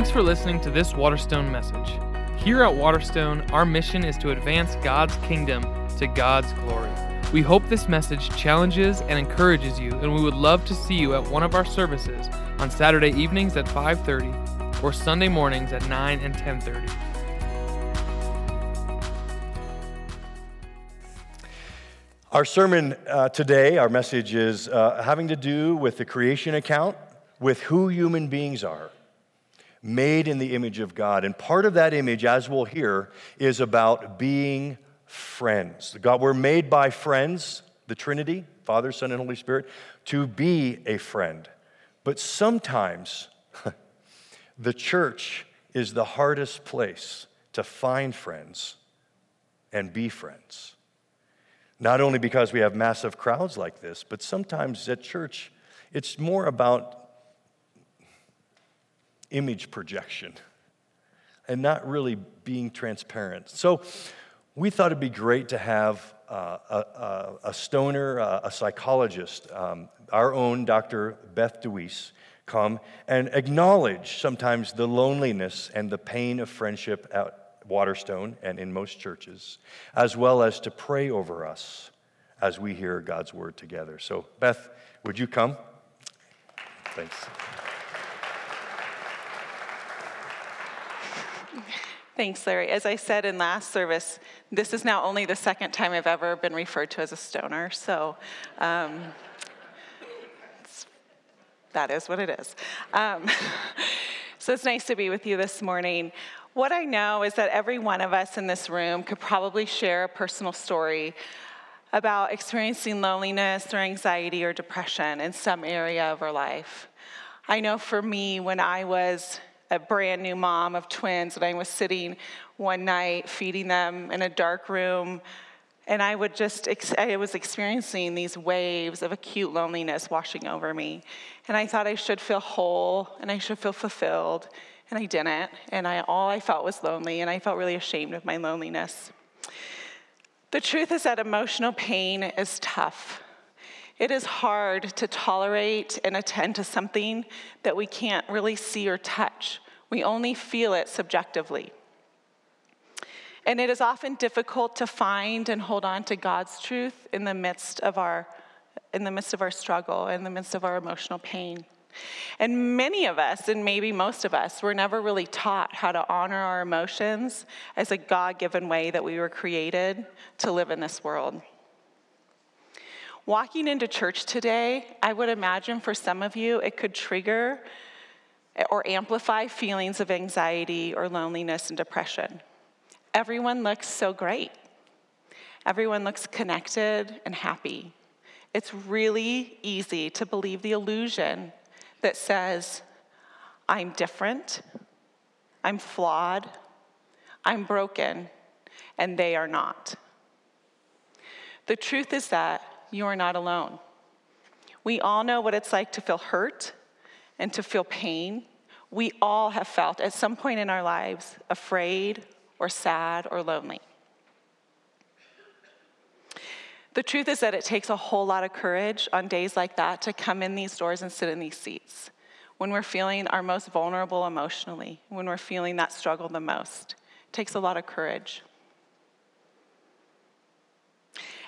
Thanks for listening to this Waterstone message. Here at Waterstone, our mission is to advance God's kingdom to God's glory. We hope this message challenges and encourages you, and we would love to see you at one of our services on Saturday evenings at 5:30 or Sunday mornings at 9 and 10:30. Our sermon uh, today, our message is uh, having to do with the creation account, with who human beings are, made in the image of God. And part of that image, as we'll hear, is about being friends. God, we're made by friends, the Trinity, Father, Son, and Holy Spirit, to be a friend. But sometimes the church is the hardest place to find friends and be friends. Not only because we have massive crowds like this, but sometimes at church, it's more about image projection and not really being transparent. So we thought it'd be great to have uh, a, a, stoner, uh, a psychologist, um, our own Dr. Beth DeWeese, come and acknowledge sometimes the loneliness and the pain of friendship at Waterstone and in most churches, as well as to pray over us as we hear God's word together. So, Beth, would you come? Thanks. Thanks, Larry. As I said in last service, this is now only the second time I've ever been referred to as a stoner, so um, that is what it is. Um, so it's nice to be with you this morning. What I know is that every one of us in this room could probably share a personal story about experiencing loneliness or anxiety or depression in some area of our life. I know for me, when I was a brand new mom of twins, and I was sitting one night feeding them in a dark room, and I would just, I was experiencing these waves of acute loneliness washing over me. And I thought I should feel whole and I should feel fulfilled and I didn't. And I, all I felt was lonely, and I felt really ashamed of my loneliness. The truth is that emotional pain is tough. It is hard to tolerate and attend to something that we can't really see or touch. We only feel it subjectively. And it is often difficult to find and hold on to God's truth in the midst of our in the midst of our struggle, in the midst of our emotional pain. And many of us, and maybe most of us, were never really taught how to honor our emotions as a God given way that we were created to live in this world. Walking into church today, I would imagine for some of you, it could trigger or amplify feelings of anxiety or loneliness and depression. Everyone looks so great. Everyone looks connected and happy. It's really easy to believe the illusion that says, I'm different, I'm flawed, I'm broken, and they are not. The truth is that you are not alone. We all know what it's like to feel hurt and to feel pain. We all have felt at some point in our lives afraid or sad or lonely. The truth is that it takes a whole lot of courage on days like that to come in these doors and sit in these seats. When we're feeling our most vulnerable emotionally, when we're feeling that struggle the most, it takes a lot of courage.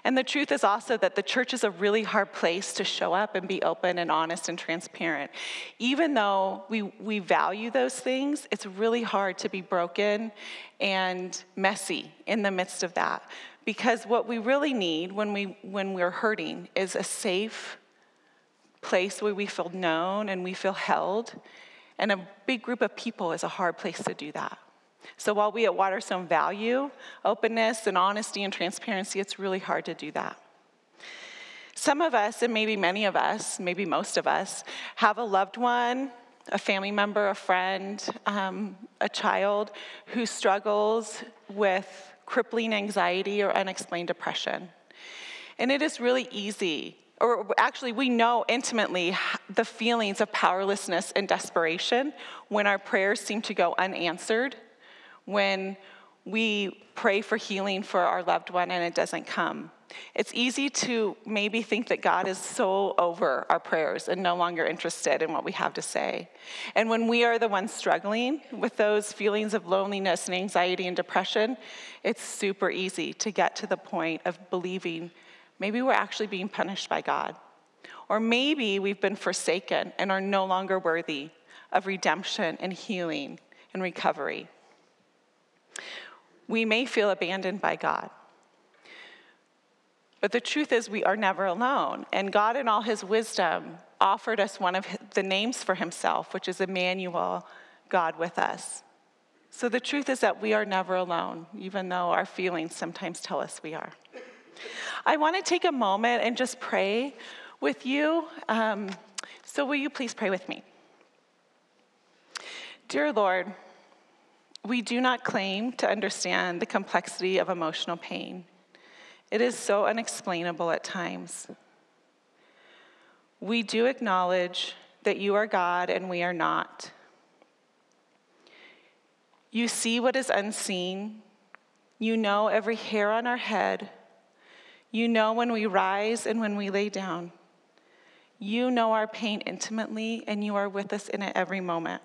And the truth is also that the church is a really hard place to show up and be open and honest and transparent. Even though we, we value those things, it's really hard to be broken and messy in the midst of that. Because what we really need when, we, when we're hurting is a safe place where we feel known and we feel held. And a big group of people is a hard place to do that. So while we at Waterstone value openness and honesty and transparency, it's really hard to do that. Some of us, and maybe many of us, maybe most of us, have a loved one, a family member, a friend, um, a child who struggles with crippling anxiety or unexplained depression. And it is really easy, or actually, we know intimately the feelings of powerlessness and desperation when our prayers seem to go unanswered when we pray for healing for our loved one and it doesn't come. It's easy to maybe think that God is so over our prayers and no longer interested in what we have to say. And when we are the ones struggling with those feelings of loneliness and anxiety and depression, it's super easy to get to the point of believing maybe we're actually being punished by God. Or maybe we've been forsaken and are no longer worthy of redemption and healing and recovery. We may feel abandoned by God. But the truth is, we are never alone. And God, in all his wisdom, offered us one of the names for himself, which is Emmanuel, God with us. So the truth is that we are never alone, even though our feelings sometimes tell us we are. I want to take a moment and just pray with you. Um, so, will you please pray with me? Dear Lord, we do not claim to understand the complexity of emotional pain. It is so unexplainable at times. We do acknowledge that you are God and we are not. You see what is unseen. You know every hair on our head. You know when we rise and when we lay down. You know our pain intimately, and you are with us in it every moment.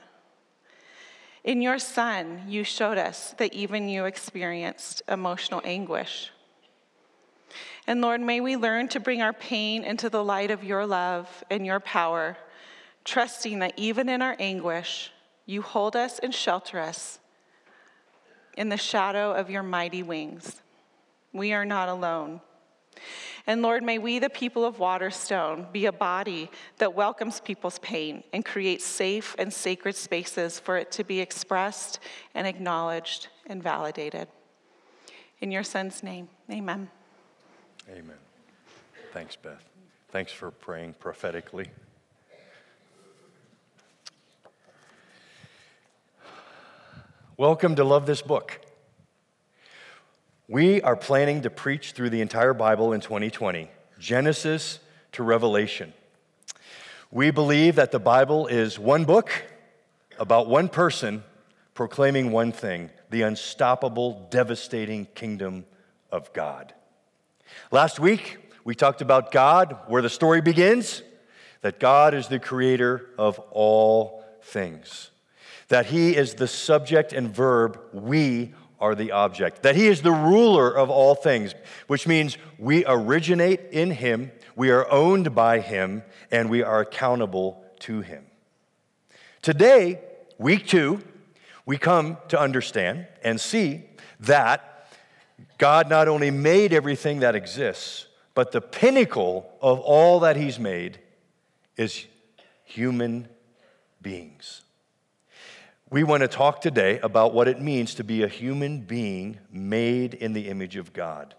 In your Son, you showed us that even you experienced emotional anguish. And Lord, may we learn to bring our pain into the light of your love and your power, trusting that even in our anguish, you hold us and shelter us in the shadow of your mighty wings. We are not alone. And Lord, may we, the people of Waterstone, be a body that welcomes people's pain and creates safe and sacred spaces for it to be expressed and acknowledged and validated. In your son's name, amen. Amen. Thanks, Beth. Thanks for praying prophetically. Welcome to Love This Book. We are planning to preach through the entire Bible in 2020, Genesis to Revelation. We believe that the Bible is one book about one person proclaiming one thing the unstoppable, devastating kingdom of God. Last week, we talked about God, where the story begins, that God is the creator of all things, that He is the subject and verb, we are the object, that He is the ruler of all things, which means we originate in Him, we are owned by Him, and we are accountable to Him. Today, week two, we come to understand and see that God not only made everything that exists, but the pinnacle of all that He's made is human beings. We want to talk today about what it means to be a human being made in the image of God.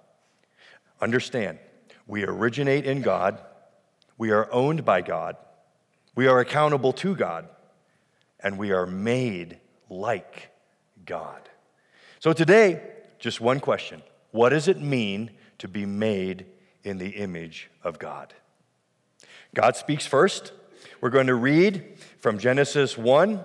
Understand, we originate in God, we are owned by God, we are accountable to God, and we are made like God. So today, just one question What does it mean to be made in the image of God? God speaks first. We're going to read from Genesis 1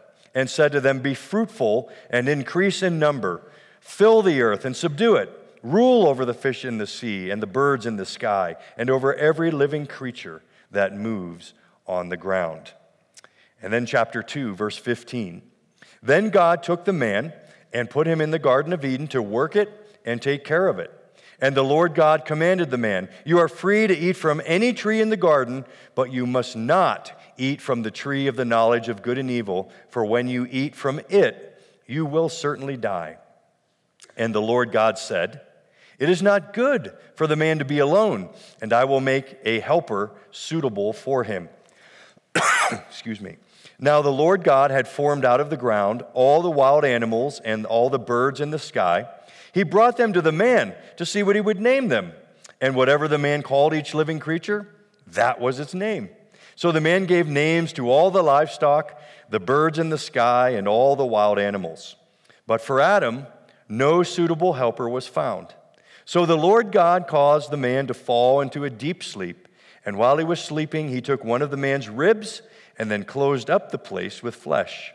and said to them, Be fruitful and increase in number, fill the earth and subdue it Rule over the fish in the sea and the birds in the sky, and over every living creature that moves on the ground. And then, chapter 2, verse 15. Then God took the man and put him in the Garden of Eden to work it and take care of it. And the Lord God commanded the man, You are free to eat from any tree in the garden, but you must not eat from the tree of the knowledge of good and evil, for when you eat from it, you will certainly die. And the Lord God said, it is not good for the man to be alone, and I will make a helper suitable for him. Excuse me. Now the Lord God had formed out of the ground all the wild animals and all the birds in the sky. He brought them to the man to see what he would name them. And whatever the man called each living creature, that was its name. So the man gave names to all the livestock, the birds in the sky, and all the wild animals. But for Adam, no suitable helper was found. So the Lord God caused the man to fall into a deep sleep. And while he was sleeping, he took one of the man's ribs and then closed up the place with flesh.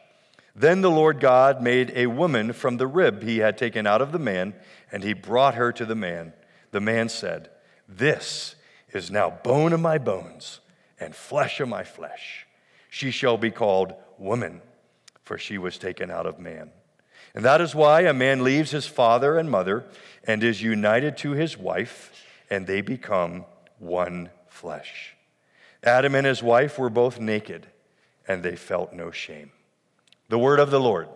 Then the Lord God made a woman from the rib he had taken out of the man, and he brought her to the man. The man said, This is now bone of my bones and flesh of my flesh. She shall be called woman, for she was taken out of man. And that is why a man leaves his father and mother and is united to his wife, and they become one flesh. Adam and his wife were both naked, and they felt no shame. The word of the Lord.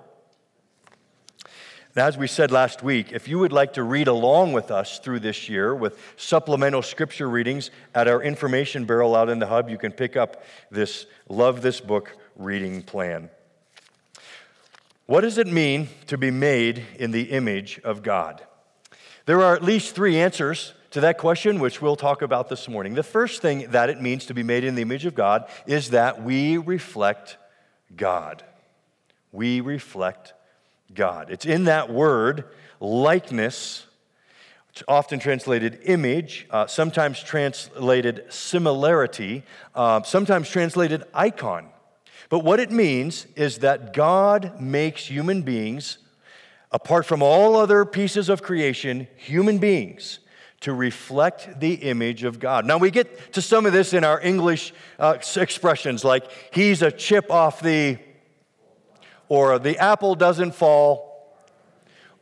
And as we said last week, if you would like to read along with us through this year with supplemental scripture readings at our information barrel out in the hub, you can pick up this Love This Book reading plan. What does it mean to be made in the image of God? There are at least three answers to that question, which we'll talk about this morning. The first thing that it means to be made in the image of God is that we reflect God. We reflect God. It's in that word, likeness, it's often translated image, uh, sometimes translated similarity, uh, sometimes translated icon. But what it means is that God makes human beings, apart from all other pieces of creation, human beings to reflect the image of God. Now, we get to some of this in our English uh, expressions like, he's a chip off the or the apple doesn't fall,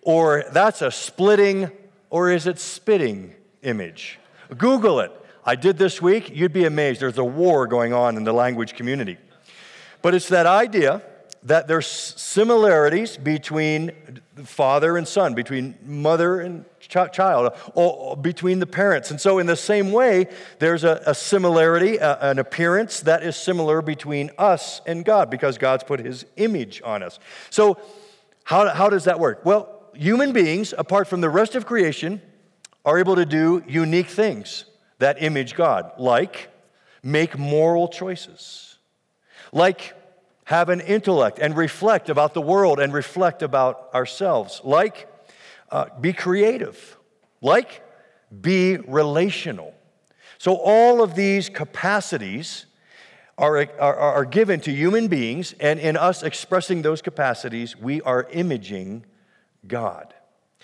or that's a splitting, or is it spitting image? Google it. I did this week. You'd be amazed. There's a war going on in the language community. But it's that idea that there's similarities between father and son, between mother and ch- child, or, between the parents. And so, in the same way, there's a, a similarity, a, an appearance that is similar between us and God because God's put his image on us. So, how, how does that work? Well, human beings, apart from the rest of creation, are able to do unique things that image God, like make moral choices, like have an intellect and reflect about the world and reflect about ourselves, like uh, be creative, like be relational. So, all of these capacities are, are, are given to human beings, and in us expressing those capacities, we are imaging God.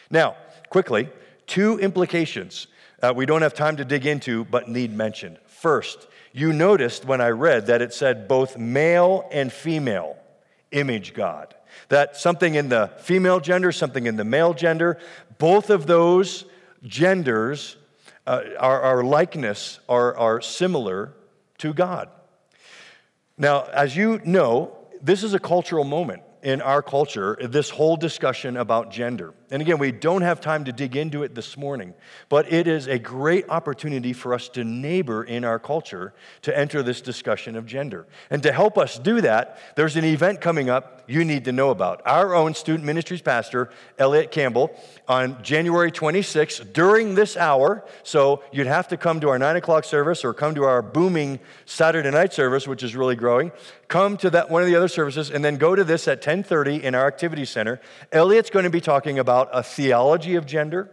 Now, quickly, two implications uh, we don't have time to dig into, but need mentioned. First, you noticed when I read that it said both male and female image God. That something in the female gender, something in the male gender, both of those genders, uh, our, our likeness, are, are similar to God. Now, as you know, this is a cultural moment in our culture, this whole discussion about gender. And again, we don't have time to dig into it this morning, but it is a great opportunity for us to neighbor in our culture to enter this discussion of gender. And to help us do that, there's an event coming up you need to know about. Our own student ministries pastor, Elliot Campbell, on January 26th during this hour. So you'd have to come to our 9 o'clock service or come to our booming Saturday night service, which is really growing. Come to that one of the other services and then go to this at 10:30 in our activity center. Elliot's going to be talking about a theology of gender.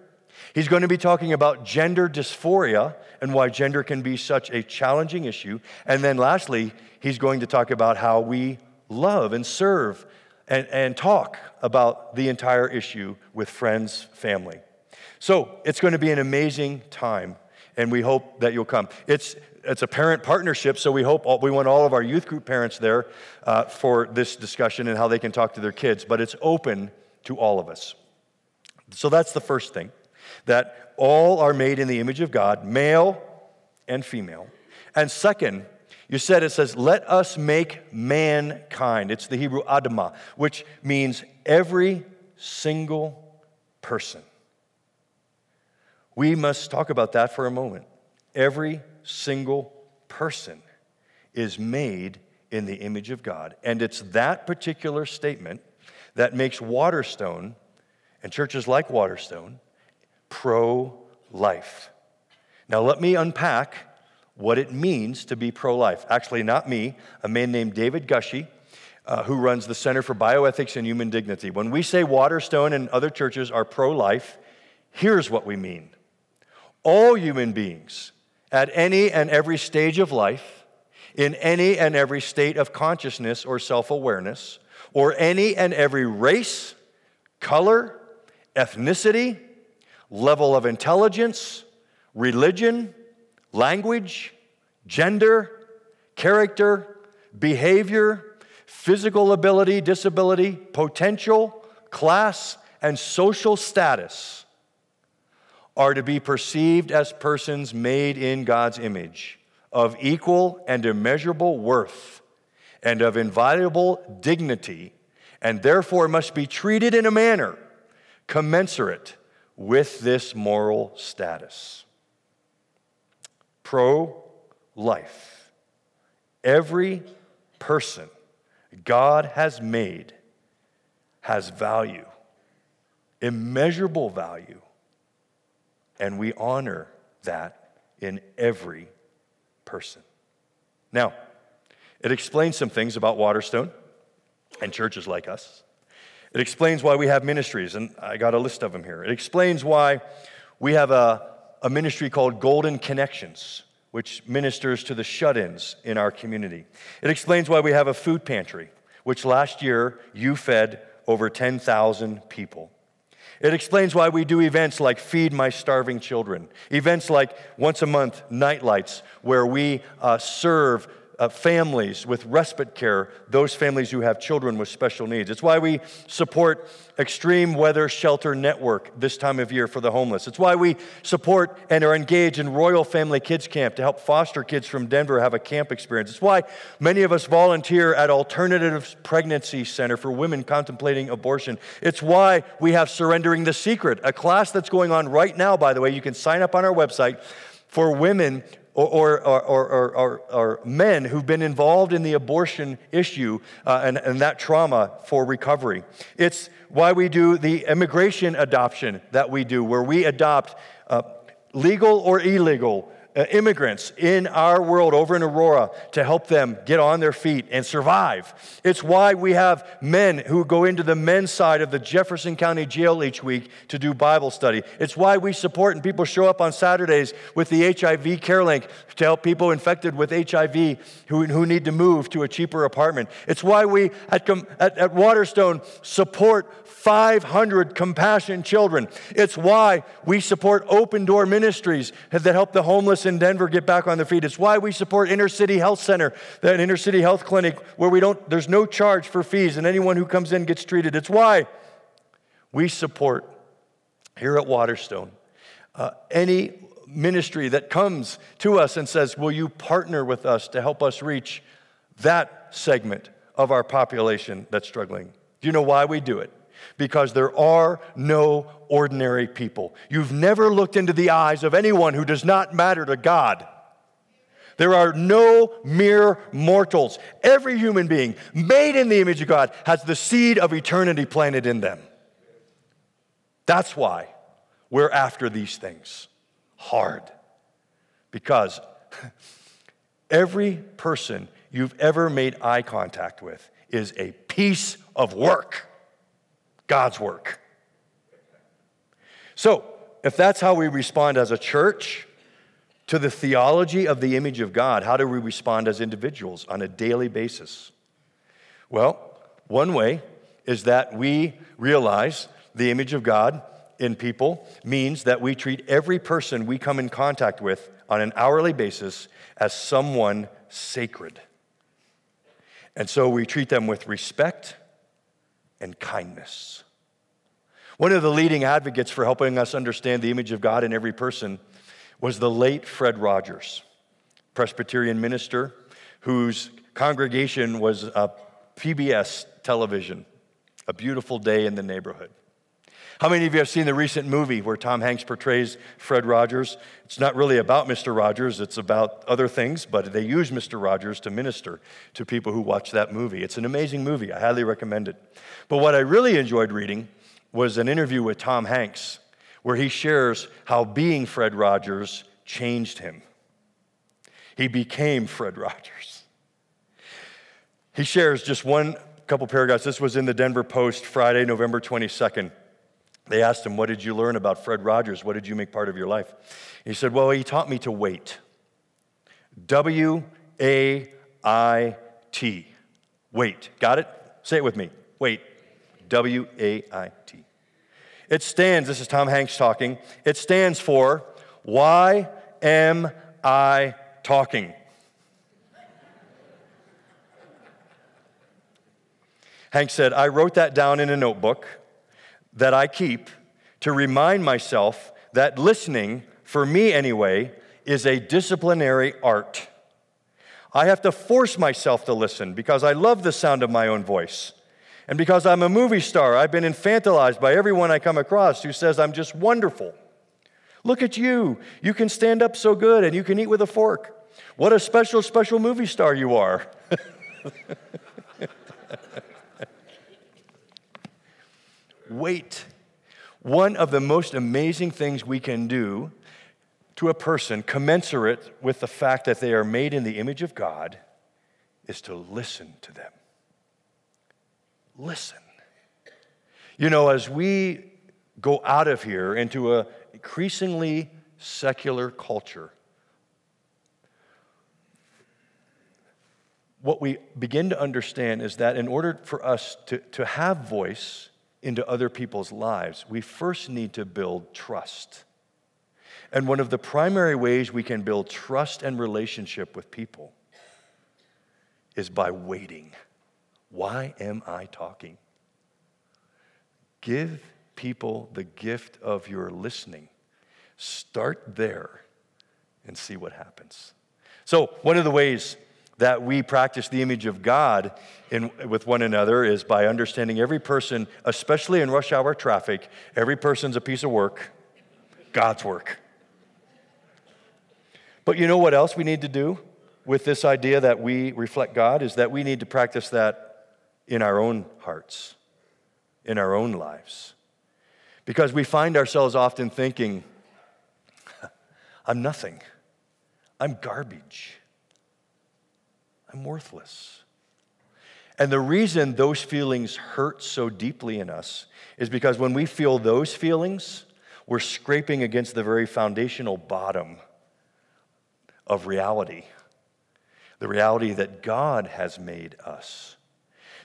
He's going to be talking about gender dysphoria and why gender can be such a challenging issue. And then lastly, he's going to talk about how we love and serve and, and talk about the entire issue with friends, family. So it's going to be an amazing time, and we hope that you'll come. It's, it's a parent partnership, so we hope all, we want all of our youth group parents there uh, for this discussion and how they can talk to their kids, but it's open to all of us. So that's the first thing that all are made in the image of God, male and female. And second, you said it says, let us make mankind. It's the Hebrew Adamah, which means every single person. We must talk about that for a moment. Every single person is made in the image of God. And it's that particular statement that makes Waterstone and churches like Waterstone pro life. Now, let me unpack what it means to be pro life. Actually, not me, a man named David Gushee, uh, who runs the Center for Bioethics and Human Dignity. When we say Waterstone and other churches are pro life, here's what we mean all human beings at any and every stage of life, in any and every state of consciousness or self awareness, or any and every race, color, ethnicity, level of intelligence, religion, language, gender, character, behavior, physical ability, disability, potential, class, and social status are to be perceived as persons made in God's image, of equal and immeasurable worth, and of inviolable dignity, and therefore must be treated in a manner commensurate with this moral status. Pro life. Every person God has made has value, immeasurable value, and we honor that in every person. Now, it explains some things about Waterstone and churches like us. It explains why we have ministries, and I got a list of them here. It explains why we have a, a ministry called Golden Connections, which ministers to the shut ins in our community. It explains why we have a food pantry, which last year you fed over 10,000 people. It explains why we do events like Feed My Starving Children, events like once a month night lights, where we uh, serve uh, families with respite care, those families who have children with special needs. It's why we support Extreme Weather Shelter Network this time of year for the homeless. It's why we support and are engaged in Royal Family Kids Camp to help foster kids from Denver have a camp experience. It's why many of us volunteer at Alternative Pregnancy Center for women contemplating abortion. It's why we have Surrendering the Secret, a class that's going on right now, by the way. You can sign up on our website for women or, or, or, or, men who've been involved in the abortion issue uh, and, and that trauma for recovery. It's why we do the immigration adoption that we do, where we adopt uh, legal or illegal Uh, immigrants in our world over in Aurora to help them get on their feet and survive. It's why we have men who go into the men's side of the Jefferson County Jail each week to do Bible study. It's why we support and people show up on Saturdays with the HIV Care Link to help people infected with HIV who, who need to move to a cheaper apartment. It's why we at, at, at Waterstone support 500 compassion children. It's why we support open door ministries that help the homeless in Denver get back on their feet. It's why we support Inner City Health Center, that inner city health clinic where we don't, there's no charge for fees and anyone who comes in gets treated. It's why we support here at Waterstone uh, any ministry that comes to us and says, Will you partner with us to help us reach that segment of our population that's struggling? Do you know why we do it? Because there are no ordinary people. You've never looked into the eyes of anyone who does not matter to God. There are no mere mortals. Every human being made in the image of God has the seed of eternity planted in them. That's why we're after these things hard. Because every person you've ever made eye contact with is a piece of work. God's work. So, if that's how we respond as a church to the theology of the image of God, how do we respond as individuals on a daily basis? Well, one way is that we realize the image of God in people means that we treat every person we come in contact with on an hourly basis as someone sacred. And so we treat them with respect and kindness. One of the leading advocates for helping us understand the image of God in every person was the late Fred Rogers, Presbyterian minister whose congregation was a PBS television, A Beautiful Day in the Neighborhood. How many of you have seen the recent movie where Tom Hanks portrays Fred Rogers? It's not really about Mr. Rogers, it's about other things, but they use Mr. Rogers to minister to people who watch that movie. It's an amazing movie. I highly recommend it. But what I really enjoyed reading was an interview with Tom Hanks where he shares how being Fred Rogers changed him. He became Fred Rogers. He shares just one couple paragraphs. This was in the Denver Post Friday, November 22nd. They asked him, What did you learn about Fred Rogers? What did you make part of your life? He said, Well, he taught me to wait. W A I T. Wait. Got it? Say it with me. Wait. W A I T. It stands, this is Tom Hanks talking, it stands for Why am I talking? Hank said, I wrote that down in a notebook that I keep to remind myself that listening, for me anyway, is a disciplinary art. I have to force myself to listen because I love the sound of my own voice. And because I'm a movie star, I've been infantilized by everyone I come across who says I'm just wonderful. Look at you. You can stand up so good and you can eat with a fork. What a special, special movie star you are. Wait. One of the most amazing things we can do to a person, commensurate with the fact that they are made in the image of God, is to listen to them. Listen. You know, as we go out of here into an increasingly secular culture, what we begin to understand is that in order for us to, to have voice into other people's lives, we first need to build trust. And one of the primary ways we can build trust and relationship with people is by waiting. Why am I talking? Give people the gift of your listening. Start there and see what happens. So, one of the ways that we practice the image of God in, with one another is by understanding every person, especially in rush hour traffic, every person's a piece of work, God's work. But you know what else we need to do with this idea that we reflect God is that we need to practice that in our own hearts, in our own lives. Because we find ourselves often thinking, I'm nothing, I'm garbage, I'm worthless. And the reason those feelings hurt so deeply in us is because when we feel those feelings, we're scraping against the very foundational bottom of reality, the reality that God has made us.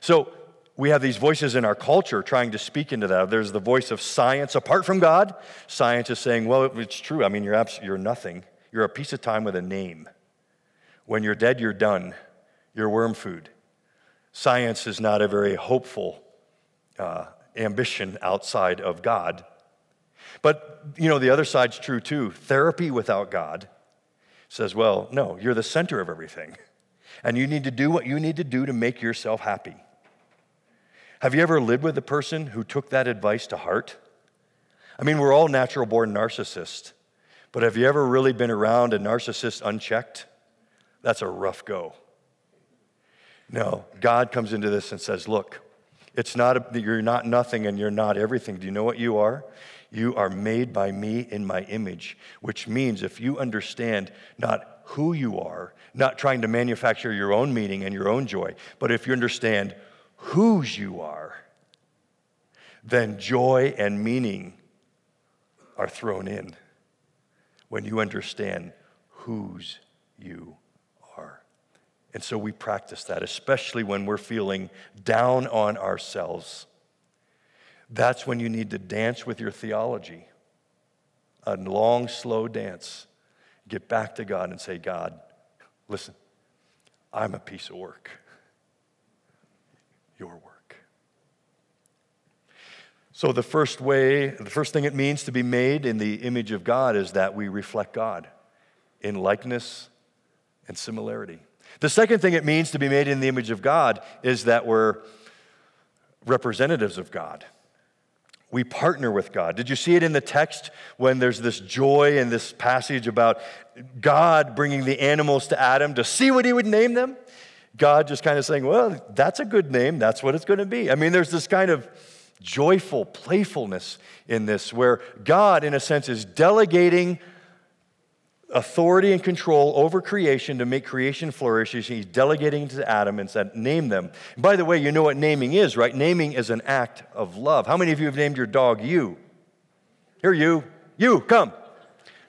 So we have these voices in our culture trying to speak into that. There's the voice of science apart from God. Science is saying, well, it's true. I mean, you're, abs- you're nothing. You're a piece of time with a name. When you're dead, you're done. You're worm food. Science is not a very hopeful uh, ambition outside of God. But, you know, the other side's true too. Therapy without God says, well, no, you're the center of everything. And you need to do what you need to do to make yourself happy. Have you ever lived with a person who took that advice to heart? I mean, we're all natural born narcissists, but have you ever really been around a narcissist unchecked? That's a rough go. No, God comes into this and says, Look, it's not a, you're not nothing and you're not everything. Do you know what you are? You are made by me in my image, which means if you understand not who you are, not trying to manufacture your own meaning and your own joy, but if you understand whose you are, then joy and meaning are thrown in when you understand whose you are. And so we practice that, especially when we're feeling down on ourselves. That's when you need to dance with your theology. A long, slow dance. Get back to God and say, God, listen, I'm a piece of work. Your work. So, the first way, the first thing it means to be made in the image of God is that we reflect God in likeness and similarity. The second thing it means to be made in the image of God is that we're representatives of God. We partner with God. Did you see it in the text when there's this joy in this passage about God bringing the animals to Adam to see what he would name them? God just kind of saying, well, that's a good name. That's what it's going to be. I mean, there's this kind of joyful playfulness in this where God, in a sense, is delegating authority and control over creation to make creation flourish. He's delegating to Adam and said, Name them. By the way, you know what naming is, right? Naming is an act of love. How many of you have named your dog you? Here, you. You, come.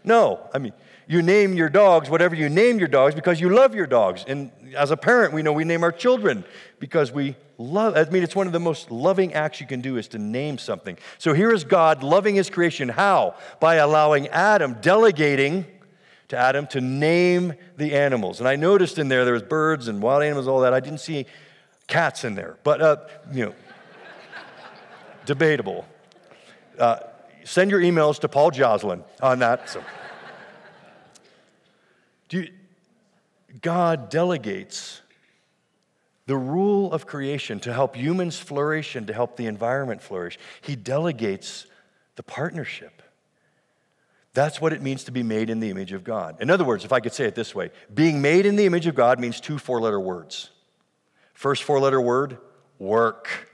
No, I mean, you name your dogs whatever you name your dogs because you love your dogs. And as a parent, we know we name our children because we love. I mean, it's one of the most loving acts you can do is to name something. So here is God loving his creation. How? By allowing Adam, delegating to Adam to name the animals. And I noticed in there there was birds and wild animals, all that. I didn't see cats in there, but uh, you know, debatable. Uh, send your emails to Paul Joslin on that. So. Do you, God delegates the rule of creation to help humans flourish and to help the environment flourish. He delegates the partnership. That's what it means to be made in the image of God. In other words, if I could say it this way, being made in the image of God means two four letter words. First four letter word, work.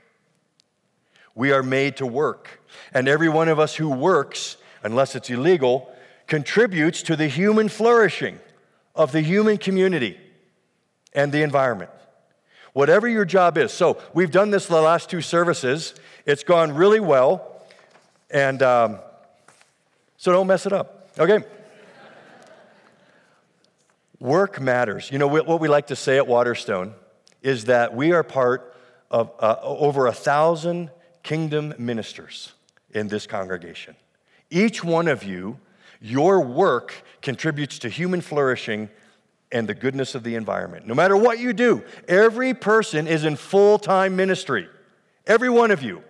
We are made to work. And every one of us who works, unless it's illegal, contributes to the human flourishing of the human community and the environment. Whatever your job is. So, we've done this the last two services. It's gone really well. And um, so, don't mess it up. Okay? Work matters. You know, what we like to say at Waterstone is that we are part of uh, over a thousand kingdom ministers in this congregation. Each one of you your work contributes to human flourishing and the goodness of the environment. No matter what you do, every person is in full time ministry. Every one of you.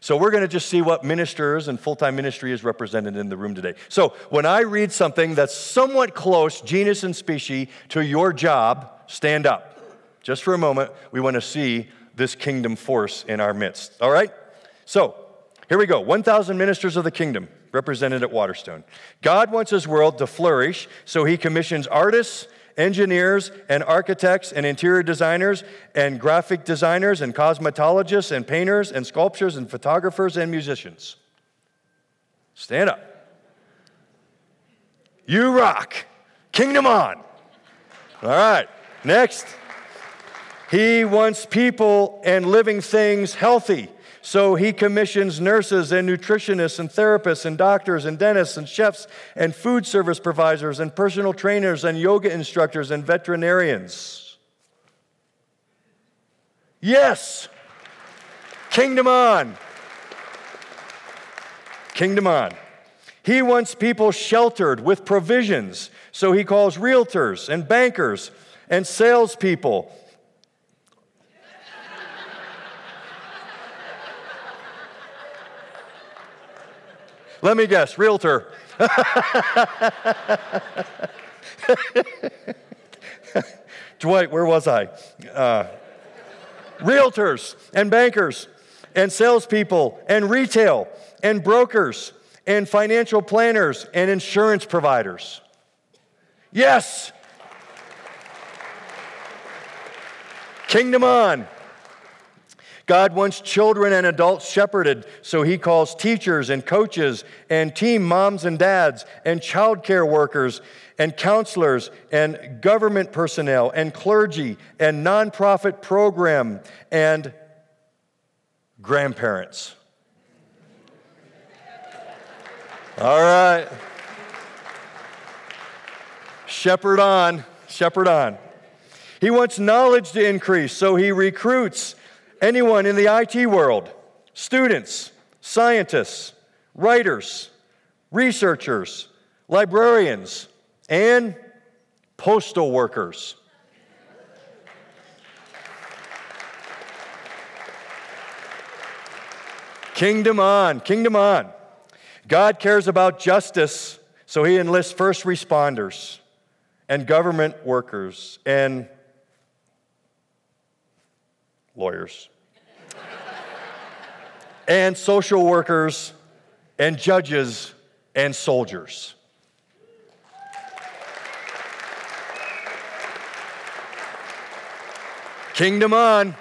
So, we're going to just see what ministers and full time ministry is represented in the room today. So, when I read something that's somewhat close, genus and species, to your job, stand up. Just for a moment, we want to see this kingdom force in our midst. All right? So, here we go 1,000 ministers of the kingdom represented at Waterstone. God wants his world to flourish, so he commissions artists, engineers, and architects, and interior designers, and graphic designers, and cosmetologists, and painters, and sculptors, and photographers, and musicians. Stand up. You rock. Kingdom on. All right, next. He wants people and living things healthy. So he commissions nurses and nutritionists and therapists and doctors and dentists and chefs and food service providers and personal trainers and yoga instructors and veterinarians. Yes! Kingdom on! Kingdom on. He wants people sheltered with provisions, so he calls realtors and bankers and salespeople Let me guess, realtor. Dwight, where was I? Uh, realtors and bankers and salespeople and retail and brokers and financial planners and insurance providers. Yes. Kingdom on. God wants children and adults shepherded, so he calls teachers and coaches and team moms and dads and childcare workers and counselors and government personnel and clergy and nonprofit program and grandparents. All right. Shepherd on, shepherd on. He wants knowledge to increase, so he recruits anyone in the IT world, students, scientists, writers, researchers, librarians, and postal workers. Kingdom on, kingdom on. God cares about justice, so he enlists first responders and government workers and lawyers, and social workers, and judges, and soldiers. Kingdom on.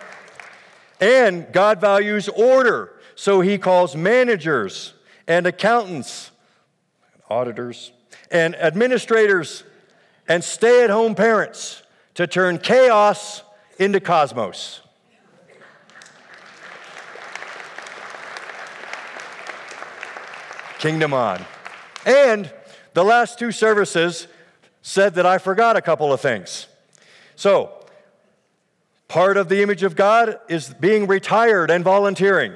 And God values order, so he calls managers and accountants, auditors, and administrators and stay at home parents to turn chaos into cosmos. Kingdom on. And the last two services said that I forgot a couple of things. So, part of the image of God is being retired and volunteering.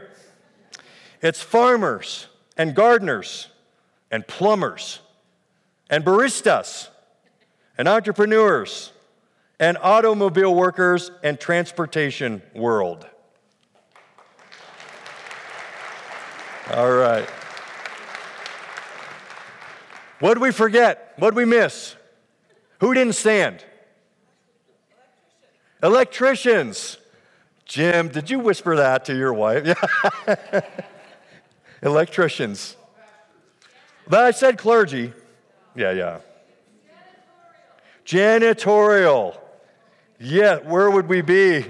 It's farmers and gardeners and plumbers and baristas and entrepreneurs and automobile workers and transportation world. All right. What did we forget? What did we miss? Who didn't stand? Electricians. Jim, did you whisper that to your wife? Electricians. But I said clergy. Yeah, yeah. Janitorial. Yeah, where would we be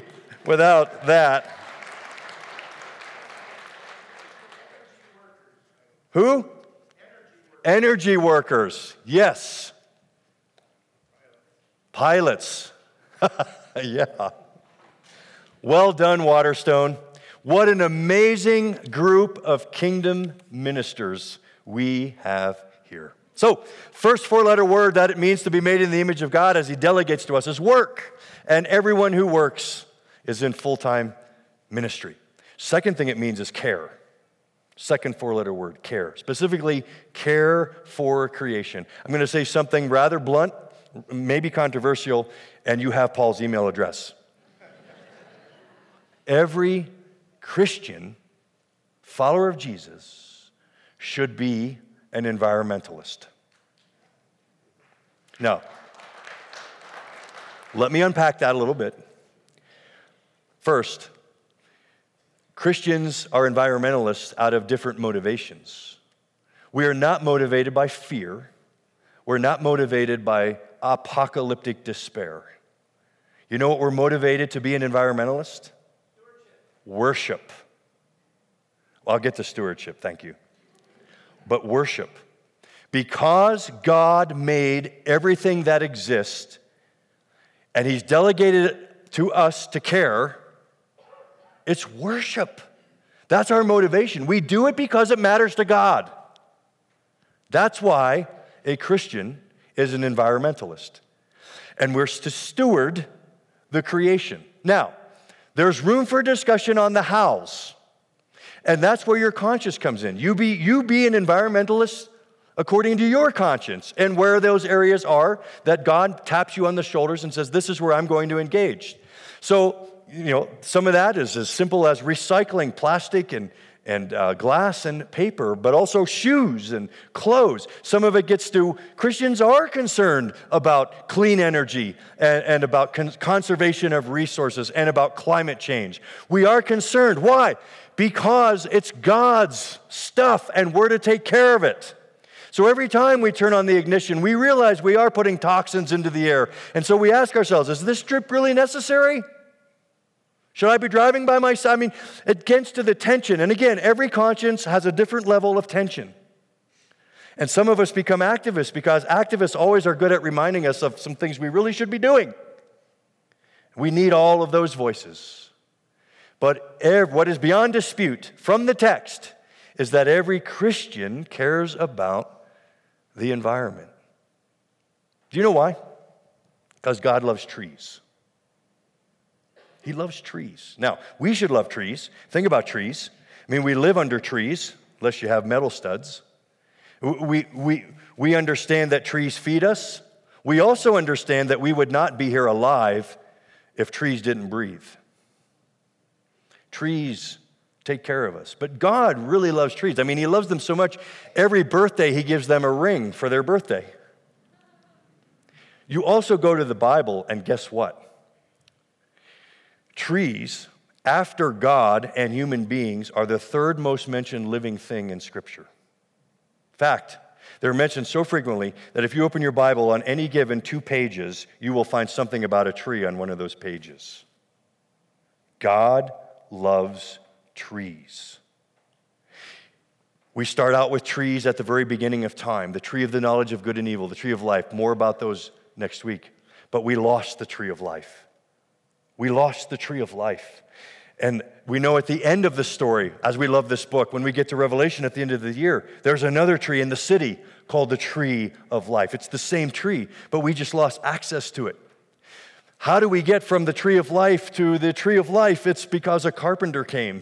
without that? Who? Energy workers. Yes. Pilots. yeah. Well done, Waterstone. What an amazing group of kingdom ministers we have here. So, first four letter word that it means to be made in the image of God as He delegates to us is work. And everyone who works is in full time ministry. Second thing it means is care. Second four letter word, care. Specifically, care for creation. I'm going to say something rather blunt, maybe controversial, and you have Paul's email address. Every Christian follower of Jesus should be an environmentalist. Now, let me unpack that a little bit. First, Christians are environmentalists out of different motivations. We are not motivated by fear. We're not motivated by apocalyptic despair. You know what we're motivated to be an environmentalist? Worship. Well, I'll get to stewardship, thank you. But worship. Because God made everything that exists and He's delegated it to us to care, it's worship. That's our motivation. We do it because it matters to God. That's why a Christian is an environmentalist. And we're to steward the creation. Now, there's room for discussion on the hows. And that's where your conscience comes in. You be, you be an environmentalist according to your conscience and where those areas are that God taps you on the shoulders and says, This is where I'm going to engage. So, you know, some of that is as simple as recycling plastic and, and uh, glass and paper, but also shoes and clothes. Some of it gets to Christians are concerned about clean energy and, and about con- conservation of resources and about climate change. We are concerned. Why? Because it's God's stuff and we're to take care of it. So every time we turn on the ignition, we realize we are putting toxins into the air. And so we ask ourselves, is this trip really necessary? Should I be driving by myself? I mean, it gets to the tension. And again, every conscience has a different level of tension. And some of us become activists because activists always are good at reminding us of some things we really should be doing. We need all of those voices. But what is beyond dispute from the text is that every Christian cares about the environment. Do you know why? Because God loves trees. He loves trees. Now, we should love trees. Think about trees. I mean, we live under trees, unless you have metal studs. We, we, we understand that trees feed us. We also understand that we would not be here alive if trees didn't breathe. Trees take care of us. But God really loves trees. I mean, He loves them so much, every birthday He gives them a ring for their birthday. You also go to the Bible, and guess what? Trees, after God and human beings, are the third most mentioned living thing in Scripture. Fact, they're mentioned so frequently that if you open your Bible on any given two pages, you will find something about a tree on one of those pages. God loves trees. We start out with trees at the very beginning of time the tree of the knowledge of good and evil, the tree of life. More about those next week. But we lost the tree of life. We lost the tree of life. And we know at the end of the story, as we love this book, when we get to Revelation at the end of the year, there's another tree in the city called the tree of life. It's the same tree, but we just lost access to it. How do we get from the tree of life to the tree of life? It's because a carpenter came.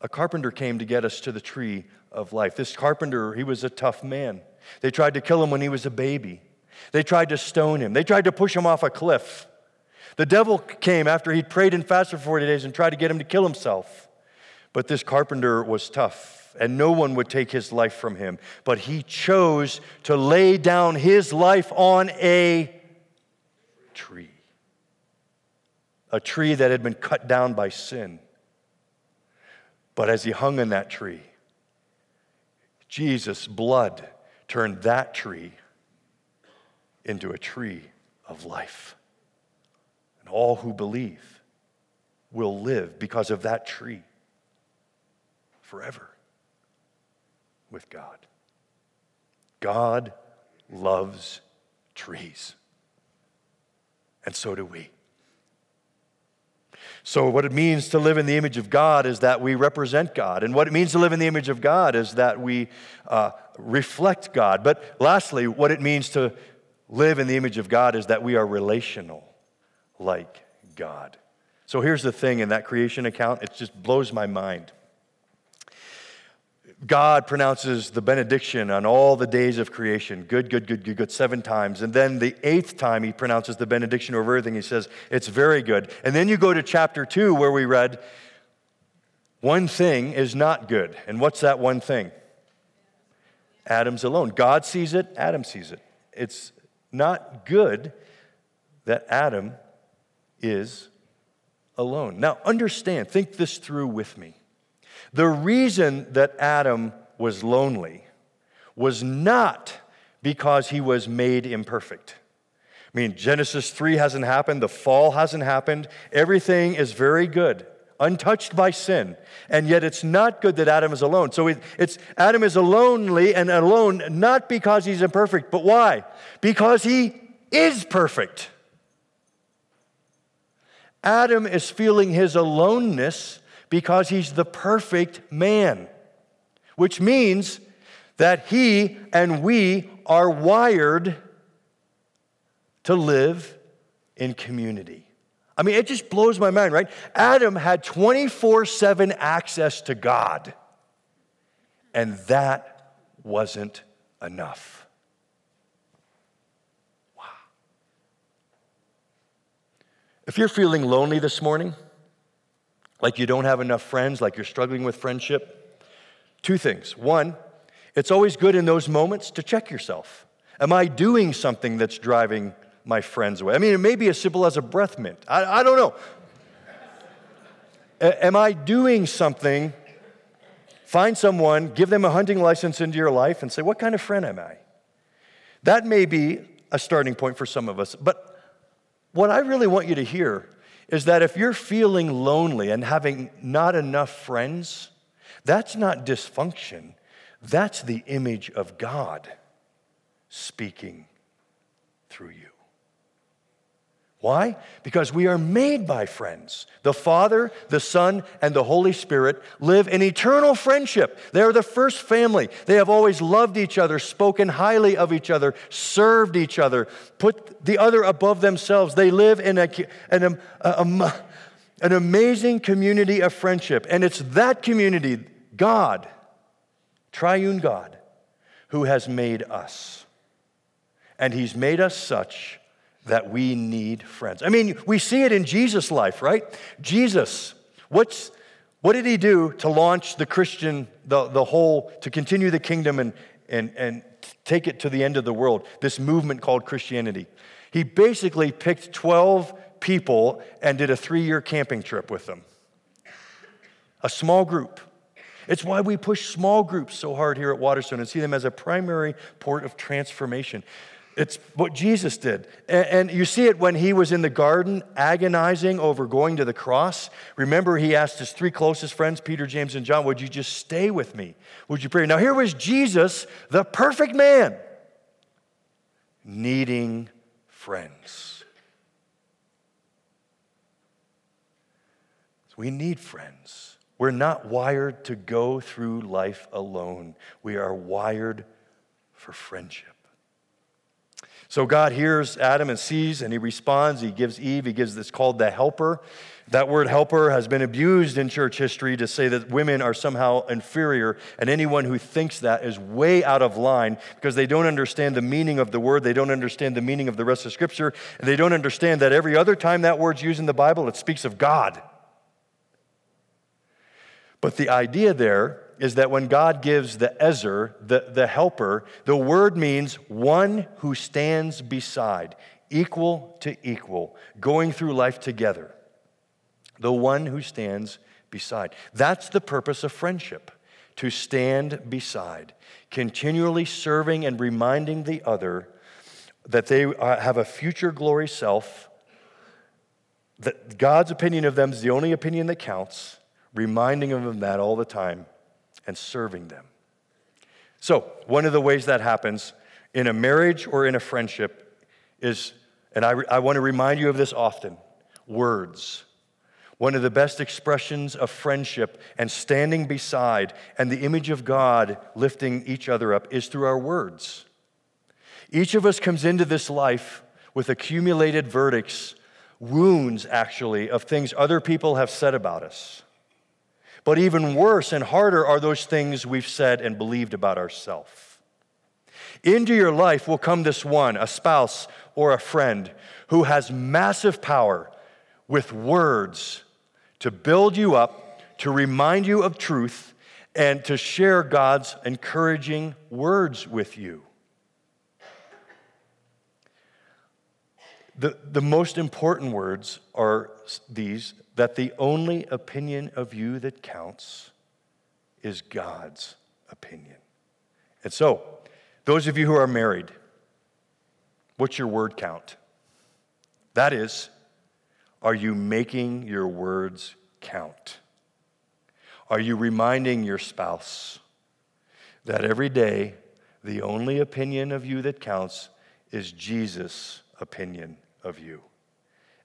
A carpenter came to get us to the tree of life. This carpenter, he was a tough man. They tried to kill him when he was a baby. They tried to stone him. They tried to push him off a cliff. The devil came after he'd prayed and fasted for 40 days and tried to get him to kill himself. But this carpenter was tough, and no one would take his life from him. But he chose to lay down his life on a tree, a tree that had been cut down by sin. But as he hung in that tree, Jesus' blood turned that tree into a tree of life. All who believe will live because of that tree forever with God. God loves trees, and so do we. So, what it means to live in the image of God is that we represent God. And what it means to live in the image of God is that we uh, reflect God. But lastly, what it means to live in the image of God is that we are relational like God. So here's the thing in that creation account, it just blows my mind. God pronounces the benediction on all the days of creation good, good, good, good, good, seven times. And then the eighth time, he pronounces the benediction over everything. He says, It's very good. And then you go to chapter two, where we read, One thing is not good. And what's that one thing? Adam's alone. God sees it, Adam sees it. It's not good that Adam is alone. Now, understand, think this through with me. The reason that Adam was lonely was not because he was made imperfect. I mean, Genesis 3 hasn't happened, the fall hasn't happened, everything is very good, untouched by sin. And yet it's not good that Adam is alone. So it's Adam is lonely and alone not because he's imperfect, but why? Because he is perfect. Adam is feeling his aloneness because he's the perfect man, which means that he and we are wired to live in community. I mean, it just blows my mind, right? Adam had 24 7 access to God, and that wasn't enough. If you're feeling lonely this morning, like you don't have enough friends, like you're struggling with friendship, two things. One, it's always good in those moments to check yourself. Am I doing something that's driving my friends away? I mean, it may be as simple as a breath mint. I, I don't know. Am I doing something? Find someone, give them a hunting license into your life, and say, What kind of friend am I? That may be a starting point for some of us. But what I really want you to hear is that if you're feeling lonely and having not enough friends, that's not dysfunction. That's the image of God speaking through you. Why? Because we are made by friends. The Father, the Son, and the Holy Spirit live in eternal friendship. They are the first family. They have always loved each other, spoken highly of each other, served each other, put the other above themselves. They live in a, an, a, an amazing community of friendship. And it's that community, God, triune God, who has made us. And He's made us such that we need friends. I mean, we see it in Jesus' life, right? Jesus, what's, what did he do to launch the Christian, the, the whole, to continue the kingdom and, and, and take it to the end of the world, this movement called Christianity? He basically picked 12 people and did a three year camping trip with them. A small group. It's why we push small groups so hard here at Waterstone and see them as a primary port of transformation. It's what Jesus did. And, you see it when he was in the garden agonizing over going to the cross. Remember, he asked his three closest friends, Peter, James, and John, Would you just stay with me? Would you pray? Now, here was Jesus, the perfect man, needing friends. We need friends. We're not wired to go through life alone, we are wired for friendship. So God hears Adam and sees, and he responds. He gives Eve, he gives this called the helper. That word helper has been abused in church history to say that women are somehow inferior, and anyone who thinks that is way out of line because they don't understand the meaning of the word, they don't understand the meaning of the rest of Scripture, and they don't understand that every other time that word's used in the Bible, it speaks of God. But the idea there is that when God gives the Ezer, the, the helper, the word means one who stands beside, equal to equal, going through life together. The one who stands beside. That's the purpose of friendship to stand beside, continually serving and reminding the other that they uh, have a future glory self, that God's opinion of them is the only opinion that counts, reminding them of that all the time and serving them. So, one of the ways that happens in a marriage or in a friendship is, and I, I want to remind you of this often words. One of the best expressions of friendship and standing beside and the image of God lifting each other up is through our words. Each of us comes into this life with accumulated verdicts, wounds actually, of things other people have said about us. But even worse and harder are those things we've said and believed about ourselves. Into your life will come this one, a spouse or a friend, who has massive power with words to build you up, to remind you of truth, and to share God's encouraging words with you. The, the most important words are these that the only opinion of you that counts is God's opinion. And so, those of you who are married, what's your word count? That is, are you making your words count? Are you reminding your spouse that every day the only opinion of you that counts is Jesus' opinion of you?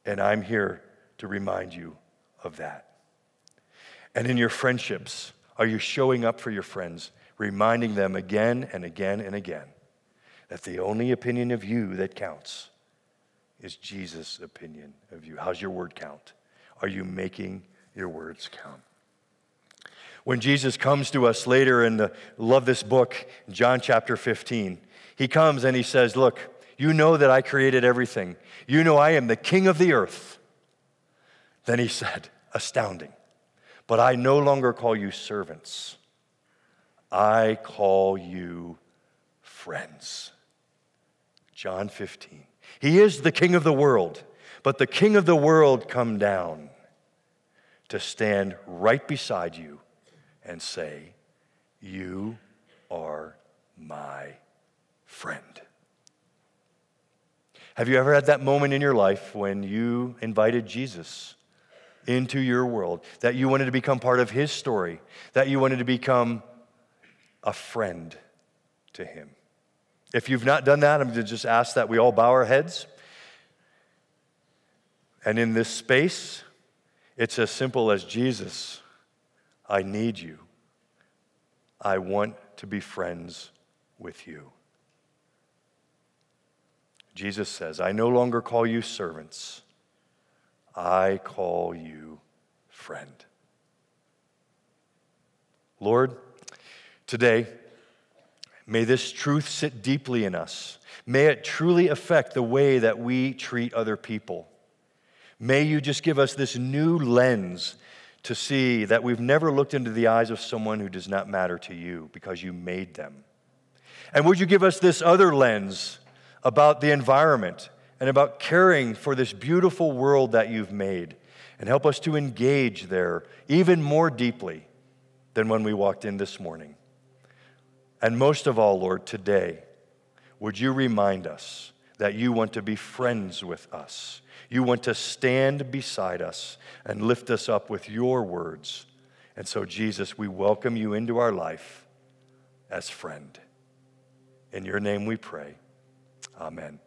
And I'm here to remind you of that. And in your friendships, are you showing up for your friends, reminding them again and again and again that the only opinion of you that counts is Jesus' opinion of you? How's your word count? Are you making your words count? When Jesus comes to us later in the love this book, John chapter 15, he comes and he says, Look, you know that I created everything. You know I am the king of the earth. Then he said, astounding. But I no longer call you servants, I call you friends. John 15. He is the king of the world, but the king of the world come down to stand right beside you and say, You are my friend. Have you ever had that moment in your life when you invited Jesus into your world, that you wanted to become part of his story, that you wanted to become a friend to him. If you've not done that, I'm going to just ask that we all bow our heads. And in this space, it's as simple as Jesus, I need you. I want to be friends with you. Jesus says, I no longer call you servants. I call you friend. Lord, today, may this truth sit deeply in us. May it truly affect the way that we treat other people. May you just give us this new lens to see that we've never looked into the eyes of someone who does not matter to you because you made them. And would you give us this other lens about the environment and about caring for this beautiful world that you've made. And help us to engage there even more deeply than when we walked in this morning. And most of all, Lord, today, would you remind us that you want to be friends with us? You want to stand beside us and lift us up with your words. And so, Jesus, we welcome you into our life as friend. In your name we pray. Amen.